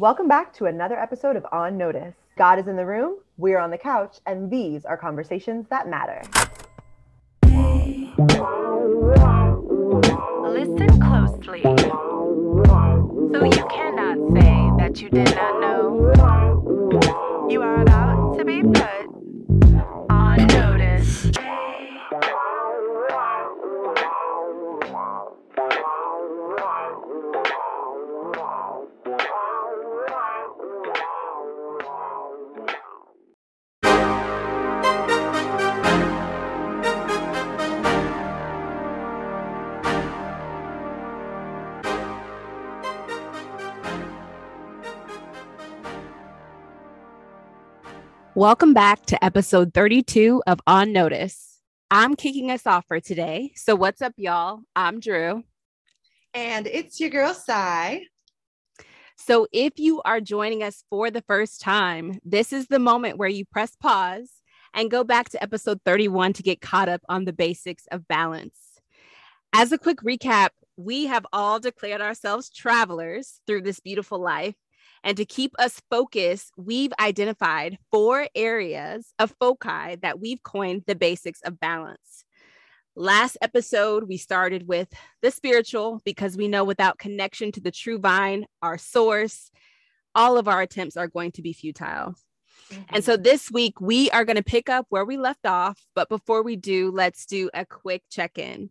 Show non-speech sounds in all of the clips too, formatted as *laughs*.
Welcome back to another episode of On Notice. God is in the room, we're on the couch, and these are conversations that matter. Listen closely. So you cannot say that you did not know. You are about to be put Welcome back to episode 32 of On Notice. I'm kicking us off for today. So, what's up, y'all? I'm Drew. And it's your girl, Sy. So, if you are joining us for the first time, this is the moment where you press pause and go back to episode 31 to get caught up on the basics of balance. As a quick recap, we have all declared ourselves travelers through this beautiful life. And to keep us focused, we've identified four areas of foci that we've coined the basics of balance. Last episode, we started with the spiritual because we know without connection to the true vine, our source, all of our attempts are going to be futile. Mm-hmm. And so this week, we are going to pick up where we left off. But before we do, let's do a quick check in.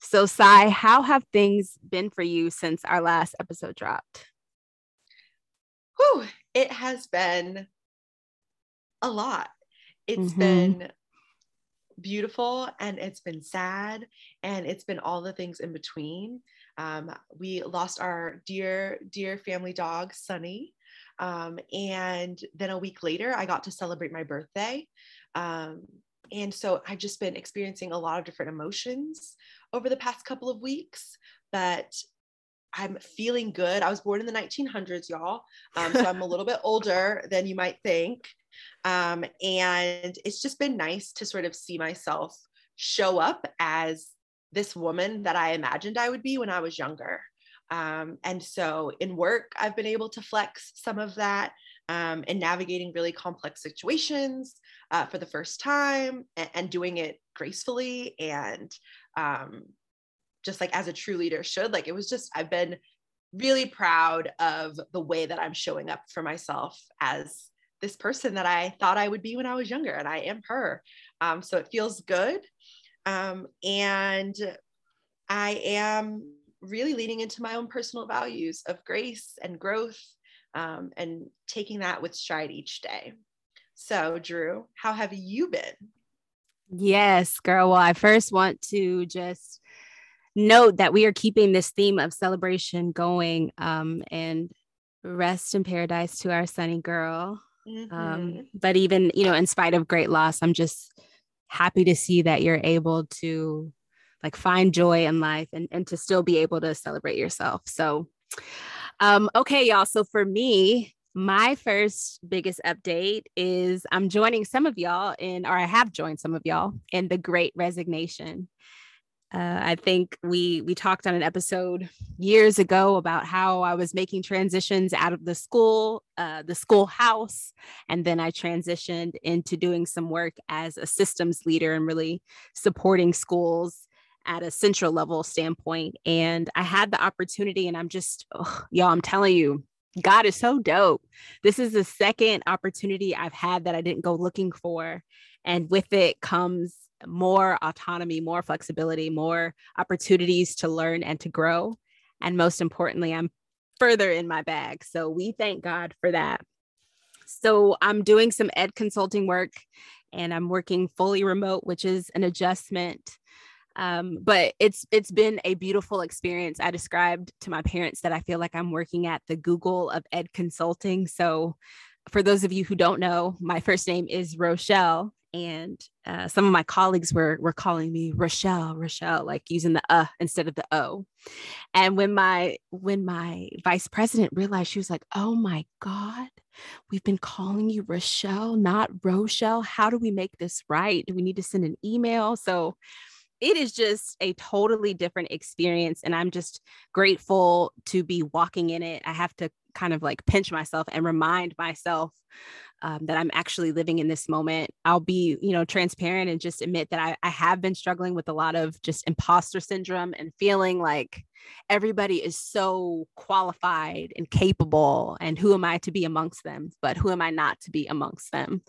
So, Sy, how have things been for you since our last episode dropped? Whew, it has been a lot. It's mm-hmm. been beautiful and it's been sad and it's been all the things in between. Um, we lost our dear, dear family dog, Sunny. Um, and then a week later, I got to celebrate my birthday. Um, and so I've just been experiencing a lot of different emotions over the past couple of weeks. But I'm feeling good. I was born in the 1900s, y'all. Um, so I'm a little bit older than you might think. Um, and it's just been nice to sort of see myself show up as this woman that I imagined I would be when I was younger. Um, and so in work, I've been able to flex some of that um, and navigating really complex situations uh, for the first time and, and, doing it gracefully and um, just like as a true leader should. Like it was just, I've been really proud of the way that I'm showing up for myself as this person that I thought I would be when I was younger, and I am her. Um, so it feels good. Um, and I am really leaning into my own personal values of grace and growth um, and taking that with stride each day. So, Drew, how have you been? Yes, girl. Well, I first want to just note that we are keeping this theme of celebration going um, and rest in paradise to our sunny girl. Um, mm-hmm. Um, but even, you know, in spite of great loss, I'm just happy to see that you're able to like find joy in life and, and to still be able to celebrate yourself. So, um, okay, y'all. So for me, my first biggest update is I'm joining some of y'all in, or I have joined some of y'all in the great resignation. Uh, I think we we talked on an episode years ago about how I was making transitions out of the school, uh, the schoolhouse, and then I transitioned into doing some work as a systems leader and really supporting schools at a central level standpoint. And I had the opportunity, and I'm just, oh, y'all, I'm telling you, God is so dope. This is the second opportunity I've had that I didn't go looking for. And with it comes more autonomy, more flexibility, more opportunities to learn and to grow. And most importantly, I'm further in my bag. So we thank God for that. So I'm doing some ed consulting work and I'm working fully remote, which is an adjustment. Um, but it's it's been a beautiful experience. I described to my parents that I feel like I'm working at the Google of ed consulting. So for those of you who don't know, my first name is Rochelle, and uh, some of my colleagues were were calling me Rochelle, Rochelle, like using the uh instead of the o. And when my when my vice president realized, she was like, "Oh my God, we've been calling you Rochelle, not Rochelle. How do we make this right? Do we need to send an email?" So it is just a totally different experience and i'm just grateful to be walking in it i have to kind of like pinch myself and remind myself um, that I'm actually living in this moment. I'll be, you know, transparent and just admit that I, I have been struggling with a lot of just imposter syndrome and feeling like everybody is so qualified and capable. And who am I to be amongst them? But who am I not to be amongst them?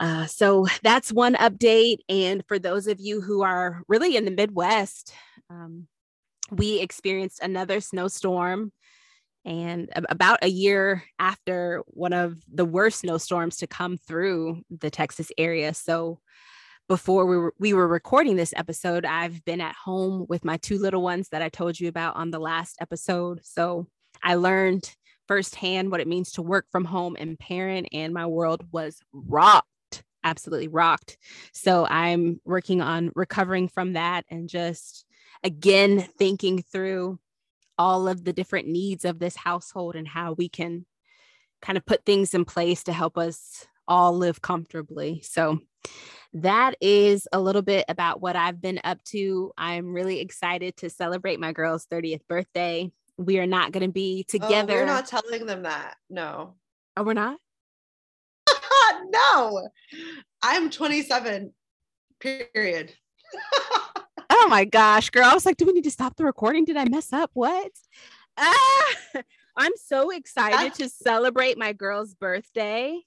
Uh, so *laughs* that's one update. And for those of you who are really in the Midwest, um, we experienced another snowstorm and about a year after one of the worst snowstorms to come through the Texas area. So before we were, we were recording this episode, I've been at home with my two little ones that I told you about on the last episode. So I learned firsthand what it means to work from home and parent, and my world was rocked, absolutely rocked. So I'm working on recovering from that and just again thinking through all of the different needs of this household and how we can kind of put things in place to help us all live comfortably. So that is a little bit about what I've been up to. I'm really excited to celebrate my girl's 30th birthday. We are not going to be together. Oh, we're not telling them that. No. Oh, we're not? No. I'm 27, period. *laughs* oh my gosh, girl. I was like, do we need to stop the recording? Did I mess up? What? Ah, *laughs* I'm so excited to celebrate my girl's birthday.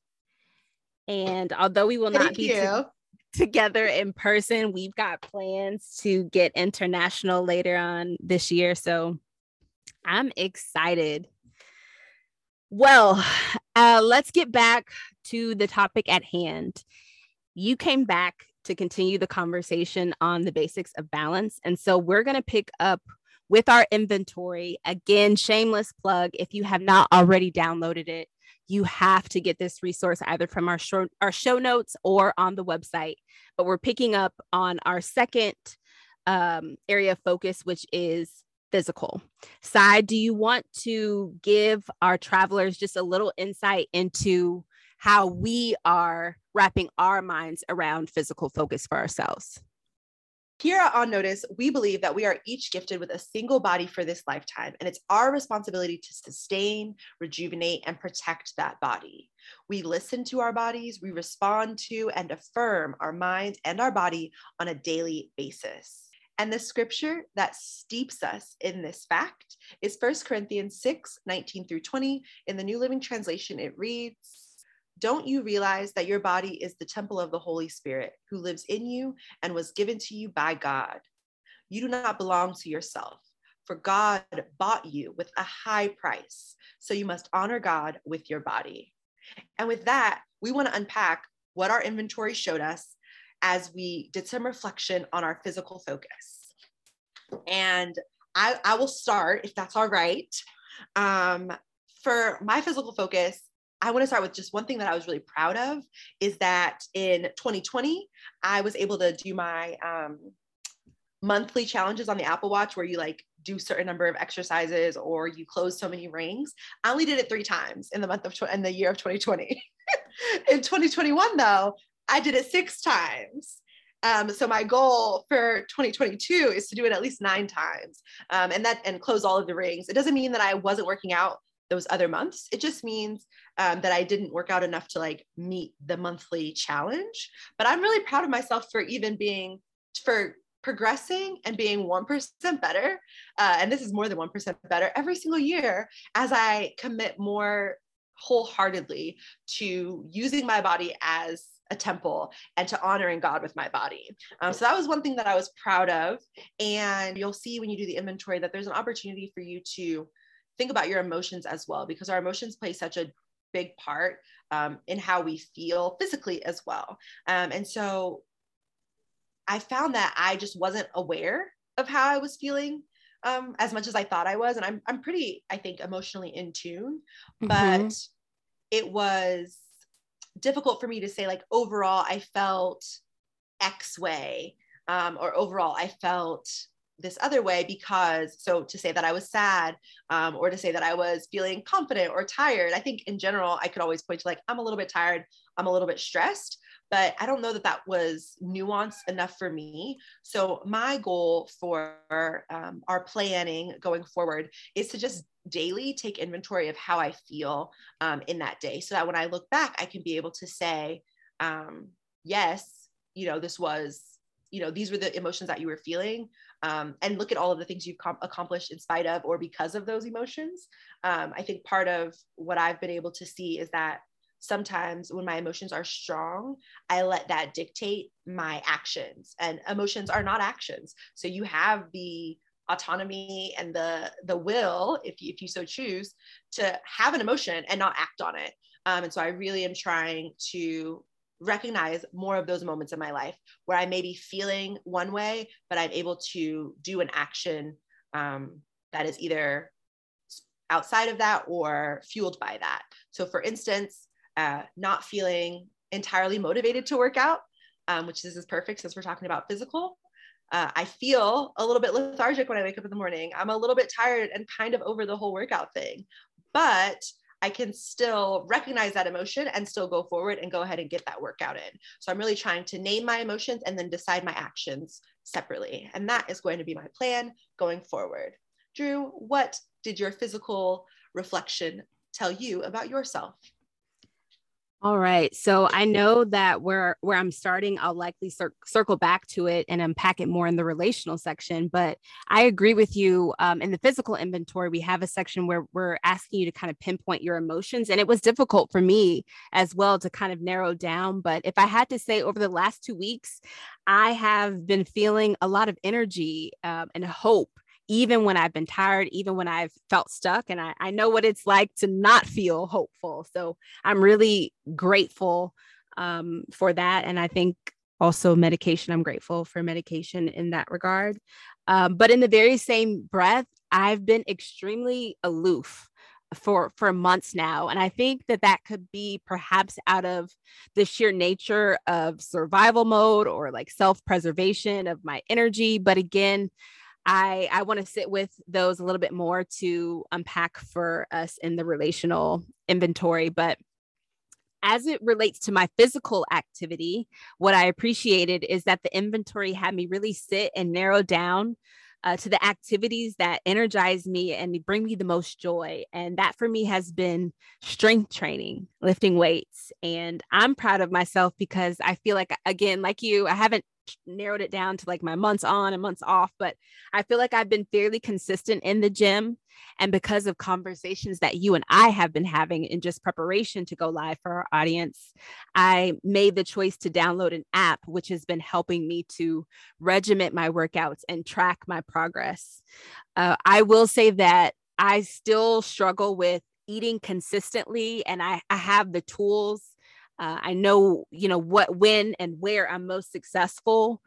And although we will Thank not be to- together in person, we've got plans to get international later on this year. So I'm excited. Well, *sighs* uh, let's get back to the topic at hand. You came back to continue the conversation on the basics of balance. And so we're going to pick up with our inventory. Again, shameless plug. If you have not already downloaded it, you have to get this resource either from our show, our show notes or on the website. But we're picking up on our second um, area of focus, which is physical. Sy, do you want to give our travelers just a little insight into how we are wrapping our minds around physical focus for ourselves. Here at On Notice, we believe that we are each gifted with a single body for this lifetime, and it's our responsibility to sustain, rejuvenate, and protect that body. We listen to our bodies, we respond to and affirm our mind and our body on a daily basis. And the scripture that steeps us in this fact is 1 Corinthians 6 19 through 20. In the New Living Translation, it reads, don't you realize that your body is the temple of the Holy Spirit who lives in you and was given to you by God? You do not belong to yourself, for God bought you with a high price. So you must honor God with your body. And with that, we want to unpack what our inventory showed us as we did some reflection on our physical focus. And I, I will start, if that's all right. Um, for my physical focus, I want to start with just one thing that I was really proud of is that in 2020, I was able to do my um, monthly challenges on the Apple Watch where you like do certain number of exercises or you close so many rings. I only did it three times in the month of in the year of 2020. *laughs* in 2021 though, I did it six times. Um, so my goal for 2022 is to do it at least nine times, um, and that and close all of the rings. It doesn't mean that I wasn't working out those other months. It just means um, that I didn't work out enough to like meet the monthly challenge. But I'm really proud of myself for even being for progressing and being 1% better. Uh, and this is more than 1% better every single year as I commit more wholeheartedly to using my body as a temple and to honoring God with my body. Um, so that was one thing that I was proud of. And you'll see when you do the inventory that there's an opportunity for you to think about your emotions as well, because our emotions play such a big part um, in how we feel physically as well. Um, and so I found that I just wasn't aware of how I was feeling um, as much as I thought I was. And I'm, I'm pretty, I think, emotionally in tune, mm-hmm. but it was difficult for me to say, like, overall, I felt X way, um, or overall, I felt this other way because so to say that i was sad um, or to say that i was feeling confident or tired i think in general i could always point to like i'm a little bit tired i'm a little bit stressed but I don't know that that was nuanced enough for me. So my goal for um, our planning going forward is to just daily take inventory of how I feel um, in that day, so that when I look back, I can be able to say, um, yes, you know, this was you know these were the emotions that you were feeling um, and look at all of the things you've com- accomplished in spite of or because of those emotions um, i think part of what i've been able to see is that sometimes when my emotions are strong, I let that dictate my actions. And emotions are not actions. So you have the autonomy and the the will, if you, if you so choose, to have an emotion and not act on it. Um, and so I really am trying to recognize more of those moments in my life where I may be feeling one way, but I'm able to do an action um, that is either outside of that or fueled by that. So, for instance, uh, not feeling entirely motivated to work out, um, which this is perfect since we're talking about physical. Uh, I feel a little bit lethargic when I wake up in the morning. I'm a little bit tired and kind of over the whole workout thing, but I can still recognize that emotion and still go forward and go ahead and get that workout in. So I'm really trying to name my emotions and then decide my actions separately. And that is going to be my plan going forward. Drew, what did your physical reflection tell you about yourself? All right. So I know that where where I'm starting, I'll likely cir- circle back to it and unpack it more in the relational section. But I agree with you. Um, in the physical inventory, we have a section where we're asking you to kind of pinpoint your emotions, and it was difficult for me as well to kind of narrow down. But if I had to say, over the last two weeks, I have been feeling a lot of energy um, and hope even when I've been tired, even when I've felt stuck. And I, I know what it's like to not feel hopeful. So I'm really grateful um, for that. And I think also medication, I'm grateful for medication in that regard. Um, but in the very same breath, I've been extremely aloof for for months now and i think that that could be perhaps out of the sheer nature of survival mode or like self-preservation of my energy but again I I want to sit with those a little bit more to unpack for us in the relational inventory, but as it relates to my physical activity, what I appreciated is that the inventory had me really sit and narrow down uh, to the activities that energize me and bring me the most joy. And that for me has been strength training, lifting weights. And I'm proud of myself because I feel like, again, like you, I haven't narrowed it down to like my months on and months off, but I feel like I've been fairly consistent in the gym. And because of conversations that you and I have been having in just preparation to go live for our audience, I made the choice to download an app, which has been helping me to regiment my workouts and track my progress. Uh, I will say that I still struggle with eating consistently, and I, I have the tools uh, I know, you know, what, when, and where I'm most successful.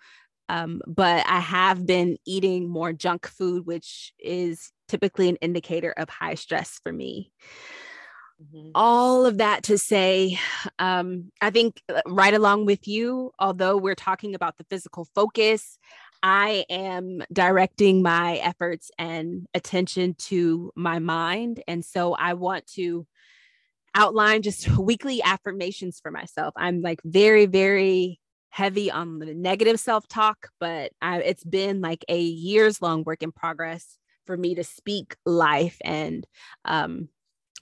Um, but I have been eating more junk food, which is typically an indicator of high stress for me. Mm-hmm. All of that to say, um, I think uh, right along with you, although we're talking about the physical focus, I am directing my efforts and attention to my mind. And so I want to outline just *laughs* weekly affirmations for myself. I'm like very, very heavy on the negative self talk, but I, it's been like a years long work in progress for me to speak life and um,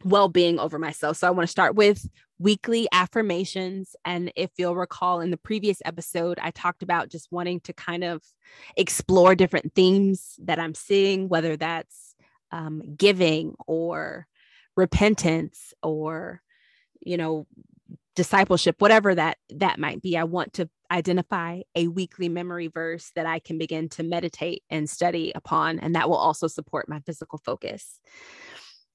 well being over myself. So I want to start with weekly affirmations. And if you'll recall in the previous episode, I talked about just wanting to kind of explore different themes that I'm seeing, whether that's um, giving or repentance or you know discipleship whatever that that might be. I want to identify a weekly memory verse that i can begin to meditate and study upon and that will also support my physical focus.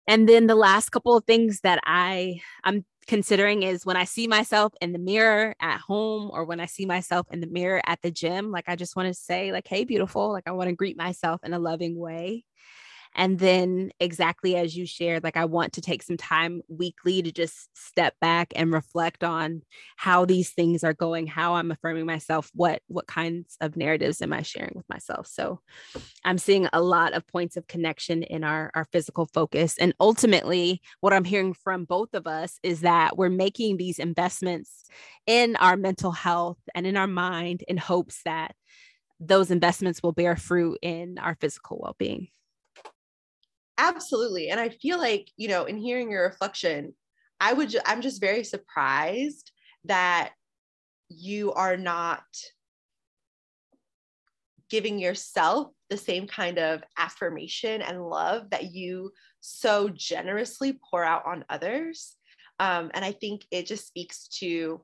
And then the last couple of things that i i'm considering is when i see myself in the mirror at home or when i see myself in the mirror at the gym like i just want to say like hey beautiful like i want to greet myself in a loving way And then, exactly as you shared, like I want to take some time weekly to just step back and reflect on how these things are going, how I'm affirming myself, what what kinds of narratives am I sharing with myself. So I'm seeing a lot of points of connection in our, our physical focus. And ultimately, what I'm hearing from both of us is that we're making these investments in our mental health and in our mind in hopes that those investments will bear fruit in our physical well-being absolutely and i feel like you know in hearing your reflection i would ju- i'm just very surprised that you are not giving yourself the same kind of affirmation and love that you so generously pour out on others. Um, and i think it just speaks to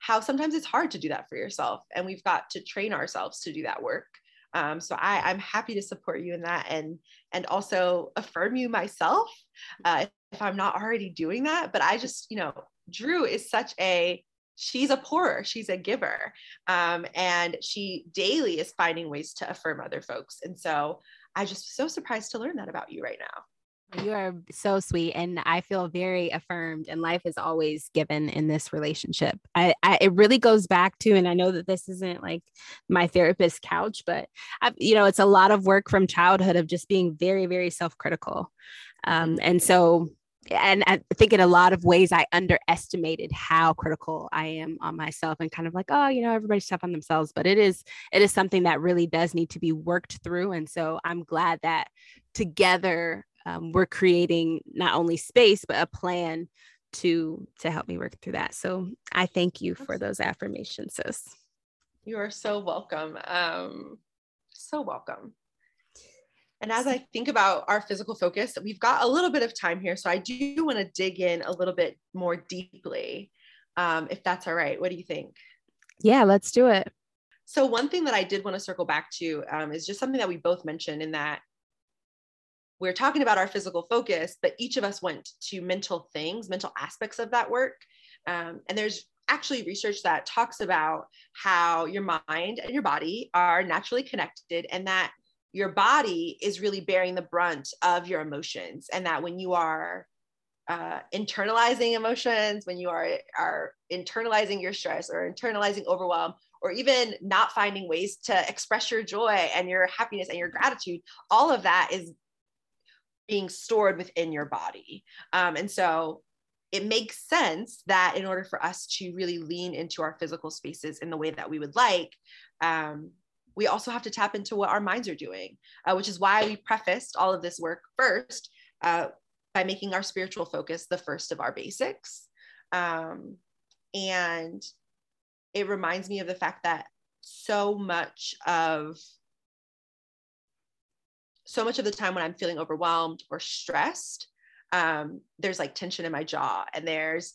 how sometimes it's hard to do that for yourself and we've got to train ourselves to do that work um, so I, i'm happy to support you in that and and also affirm you myself uh, if i'm not already doing that. But i just you know drew is such a she's a pourer she's a giver um, and she daily is finding ways to affirm other folks. And so i just so surprised to learn that about you right now you are so sweet, and I feel very affirmed. And life is always given in this relationship. I, I, it really goes back to, and I know that this isn't like my therapist couch, but I, you know, it's a lot of work from childhood of just being very, very self-critical. Um, and so, and I think in a lot of ways, I underestimated how critical I am on myself, and kind of like, oh, you know, everybody's tough on themselves, but it is, it is something that really does need to be worked through. And so, I'm glad that together um, we're creating not only space but a plan to to help me work through that. So i thank you for those affirmations sis. You are so welcome. Um so welcome. And as i think about our physical focus we've got a little bit of time here so i do want to dig in a little bit more deeply um, if that's all right. What do you think? Yeah let's do it. So one thing that i did want to circle back to um, is just something that we both mentioned in that we're talking about our physical focus, but each of us went to mental things, mental aspects of that work. Um, and there's actually research that talks about how your mind and your body are naturally connected and that your body is really bearing the brunt of your emotions and that when you are uh, internalizing emotions when you are are internalizing your stress or internalizing overwhelm or even not finding ways to express your joy and your happiness and your gratitude all of that is being stored within your body. Um, and so it makes sense that in order for us to really lean into our physical spaces in the way that we would like, um, we also have to tap into what our minds are doing, uh, which is why we prefaced all of this work first uh, by making our spiritual focus the first of our basics. Um, and it reminds me of the fact that so much of so much of the time when I'm feeling overwhelmed or stressed, um, there's like tension in my jaw and there's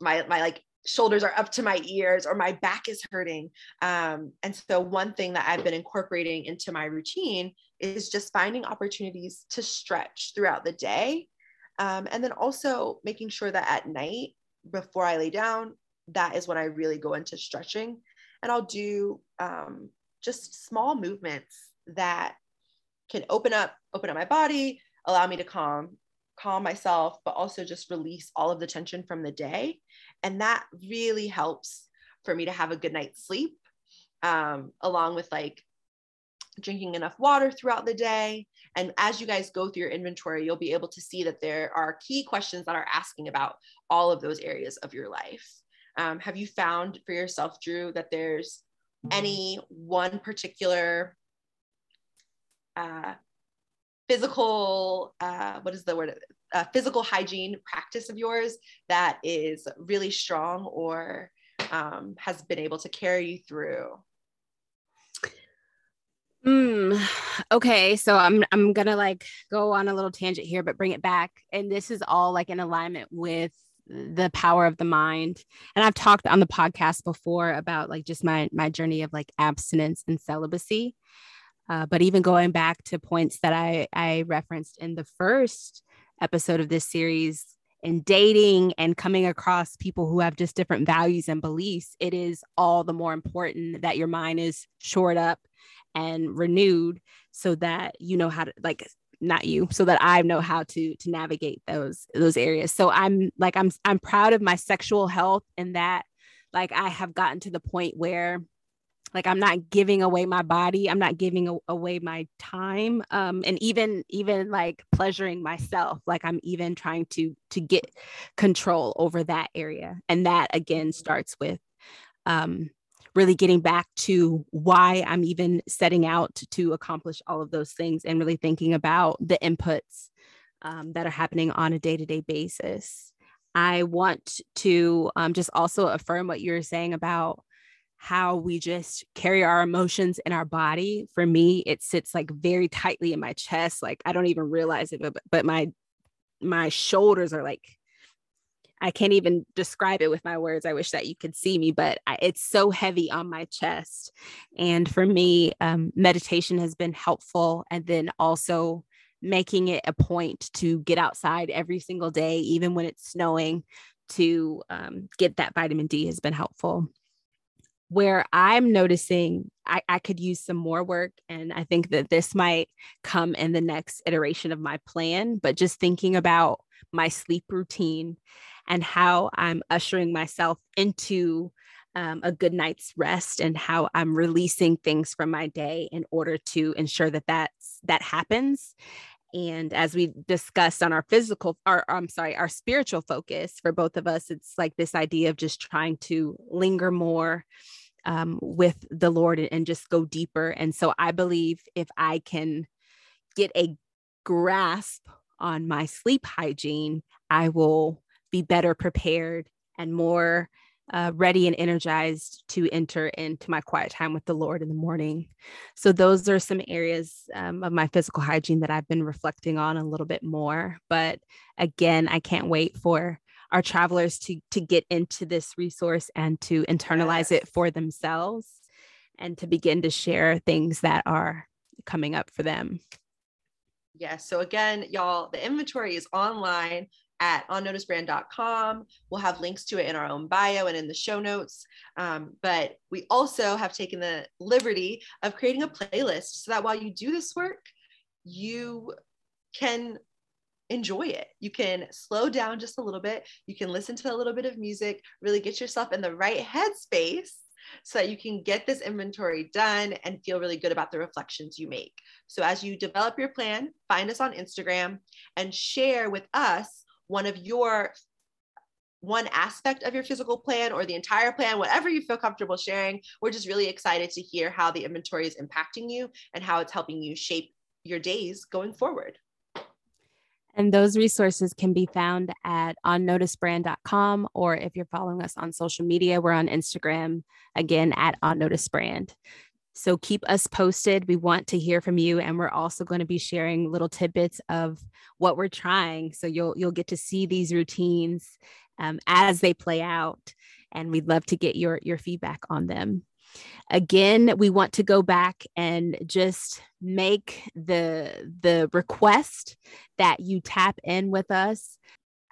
my my like shoulders are up to my ears or my back is hurting. Um, and so one thing that I've been incorporating into my routine is just finding opportunities to stretch throughout the day. Um, and then also making sure that at night before I lay down, that is when I really go into stretching. And I'll do um, just small movements that can open up open up my body allow me to calm calm myself but also just release all of the tension from the day. And that really helps for me to have a good night's sleep um, along with like drinking enough water throughout the day. And as you guys go through your inventory you'll be able to see that there are key questions that are asking about all of those areas of your life. Um, have you found for yourself drew that there's any one particular uh, physical uh, what is the word physical hygiene practice of yours that is really strong or um, has been able to carry you through Mm, okay, so I'm I'm gonna like go on a little tangent here, but bring it back. And this is all like in alignment with the power of the mind. And I've talked on the podcast before about like just my my journey of like abstinence and celibacy. Uh, but even going back to points that I, I referenced in the first episode of this series, in dating and coming across people who have just different values and beliefs, it is all the more important that your mind is shored up and renewed so that you know how to like not you so that i know how to to navigate those those areas. So i'm like i'm i'm proud of my sexual health and that like i have gotten to the point where like i'm not giving away my body i'm not giving a- away my time um and even even like pleasuring myself like i'm even trying to to get control over that area and that again starts with um really getting back to why i'm even setting out to, accomplish all of those things and really thinking about the inputs um, that are happening on a day-to-day basis. I want to um, just also affirm what you're saying about how we just carry our emotions in our body. For me, it sits like very tightly in my chest. Like I don't even realize it, but, but my my shoulders are like I can't even describe it with my words. I wish that you could see me, but I, it's so heavy on my chest. And for me, um, meditation has been helpful. And then also making it a point to get outside every single day, even when it's snowing, to um, get that vitamin D has been helpful where I'm noticing I, I, could use some more work. And I think that this might come in the next iteration of my plan, but just thinking about my sleep routine and how I'm ushering myself into um, a good night's rest and how I'm releasing things from my day in order to ensure that that's, that happens. And as we discussed on our physical, our, I'm sorry, our spiritual focus for both of us, it's like this idea of just trying to linger more um, with the Lord and just go deeper. And so I believe if I can get a grasp on my sleep hygiene, I will be better prepared and more uh, ready and energized to enter into my quiet time with the Lord in the morning. So, those are some areas um, of my physical hygiene that I've been reflecting on a little bit more. But again, I can't wait for our travelers to to get into this resource and to internalize yes. it for themselves and to begin to share things that are coming up for them. Yes. So again, y'all, the inventory is online at onnoticebrand.com. We'll have links to it in our own bio and in the show notes. Um, but we also have taken the liberty of creating a playlist so that while you do this work, you can enjoy it. You can slow down just a little bit. You can listen to a little bit of music, really get yourself in the right headspace so that you can get this inventory done and feel really good about the reflections you make. So, as you develop your plan, find us on Instagram and share with us one of your one aspect of your physical plan or the entire plan, whatever you feel comfortable sharing. We're just really excited to hear how the inventory is impacting you and how it's helping you shape your days going forward. And those resources can be found at onnoticebrand.com or if you're following us on social media, we're on Instagram again at onnoticebrand. So keep us posted. We want to hear from you and we're also going to be sharing little tidbits of what we're trying. So you'll you'll get to see these routines um, as they play out and we'd love to get your your feedback on them. Again, we want to go back and just make the the request that you tap in with us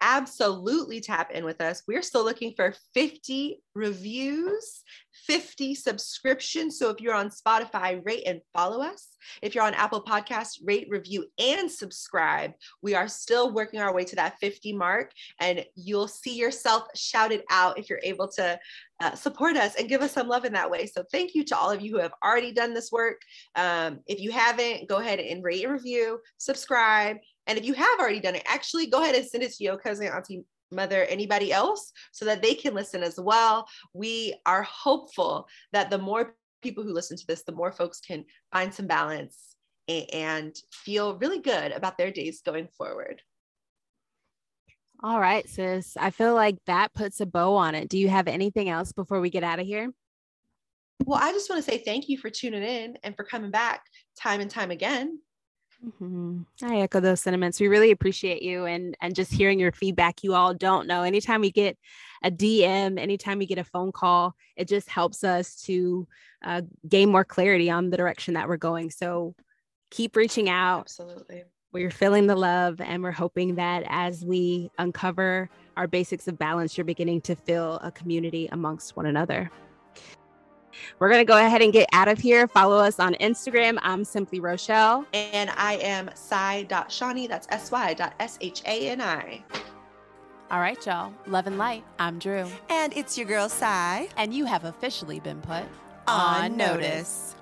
absolutely tap in with us. We're still looking for 50 reviews, 50 subscriptions. So if you're on Spotify, rate and follow us. If you're on Apple Podcasts, rate, review, and subscribe. We are still working our way to that 50 mark, and you'll see yourself shouted out if you're able to uh, support us and give us some love in that way. So thank you to all of you who have already done this work. Um, if you haven't, go ahead and rate and review, subscribe. And if you have already done it, actually go ahead and send it to your cousin, auntie, mother, anybody else so that they can listen as well. We are hopeful that the more people who listen to this, the more folks can find some balance and feel really good about their days going forward. All right, sis. I feel like that puts a bow on it. Do you have anything else before we get out of here? Well, I just want to say thank you for tuning in and for coming back time and time again. Mm-hmm. I echo those sentiments. We really appreciate you and and just hearing your feedback. You all don't know. Anytime we get a DM, anytime we get a phone call, it just helps us to uh, gain more clarity on the direction that we're going. So keep reaching out. Absolutely. We're feeling the love, and we're hoping that as we uncover our basics of balance, you're beginning to feel a community amongst one another. We're going to go ahead and get out of here. Follow us on Instagram. I'm simply Rochelle. And I am Sy.Shani. That's S-Y dot S-H-A-N-I. All right, y'all. Love and light. I'm Drew. And it's your girl, Sy. And you have officially been put on notice.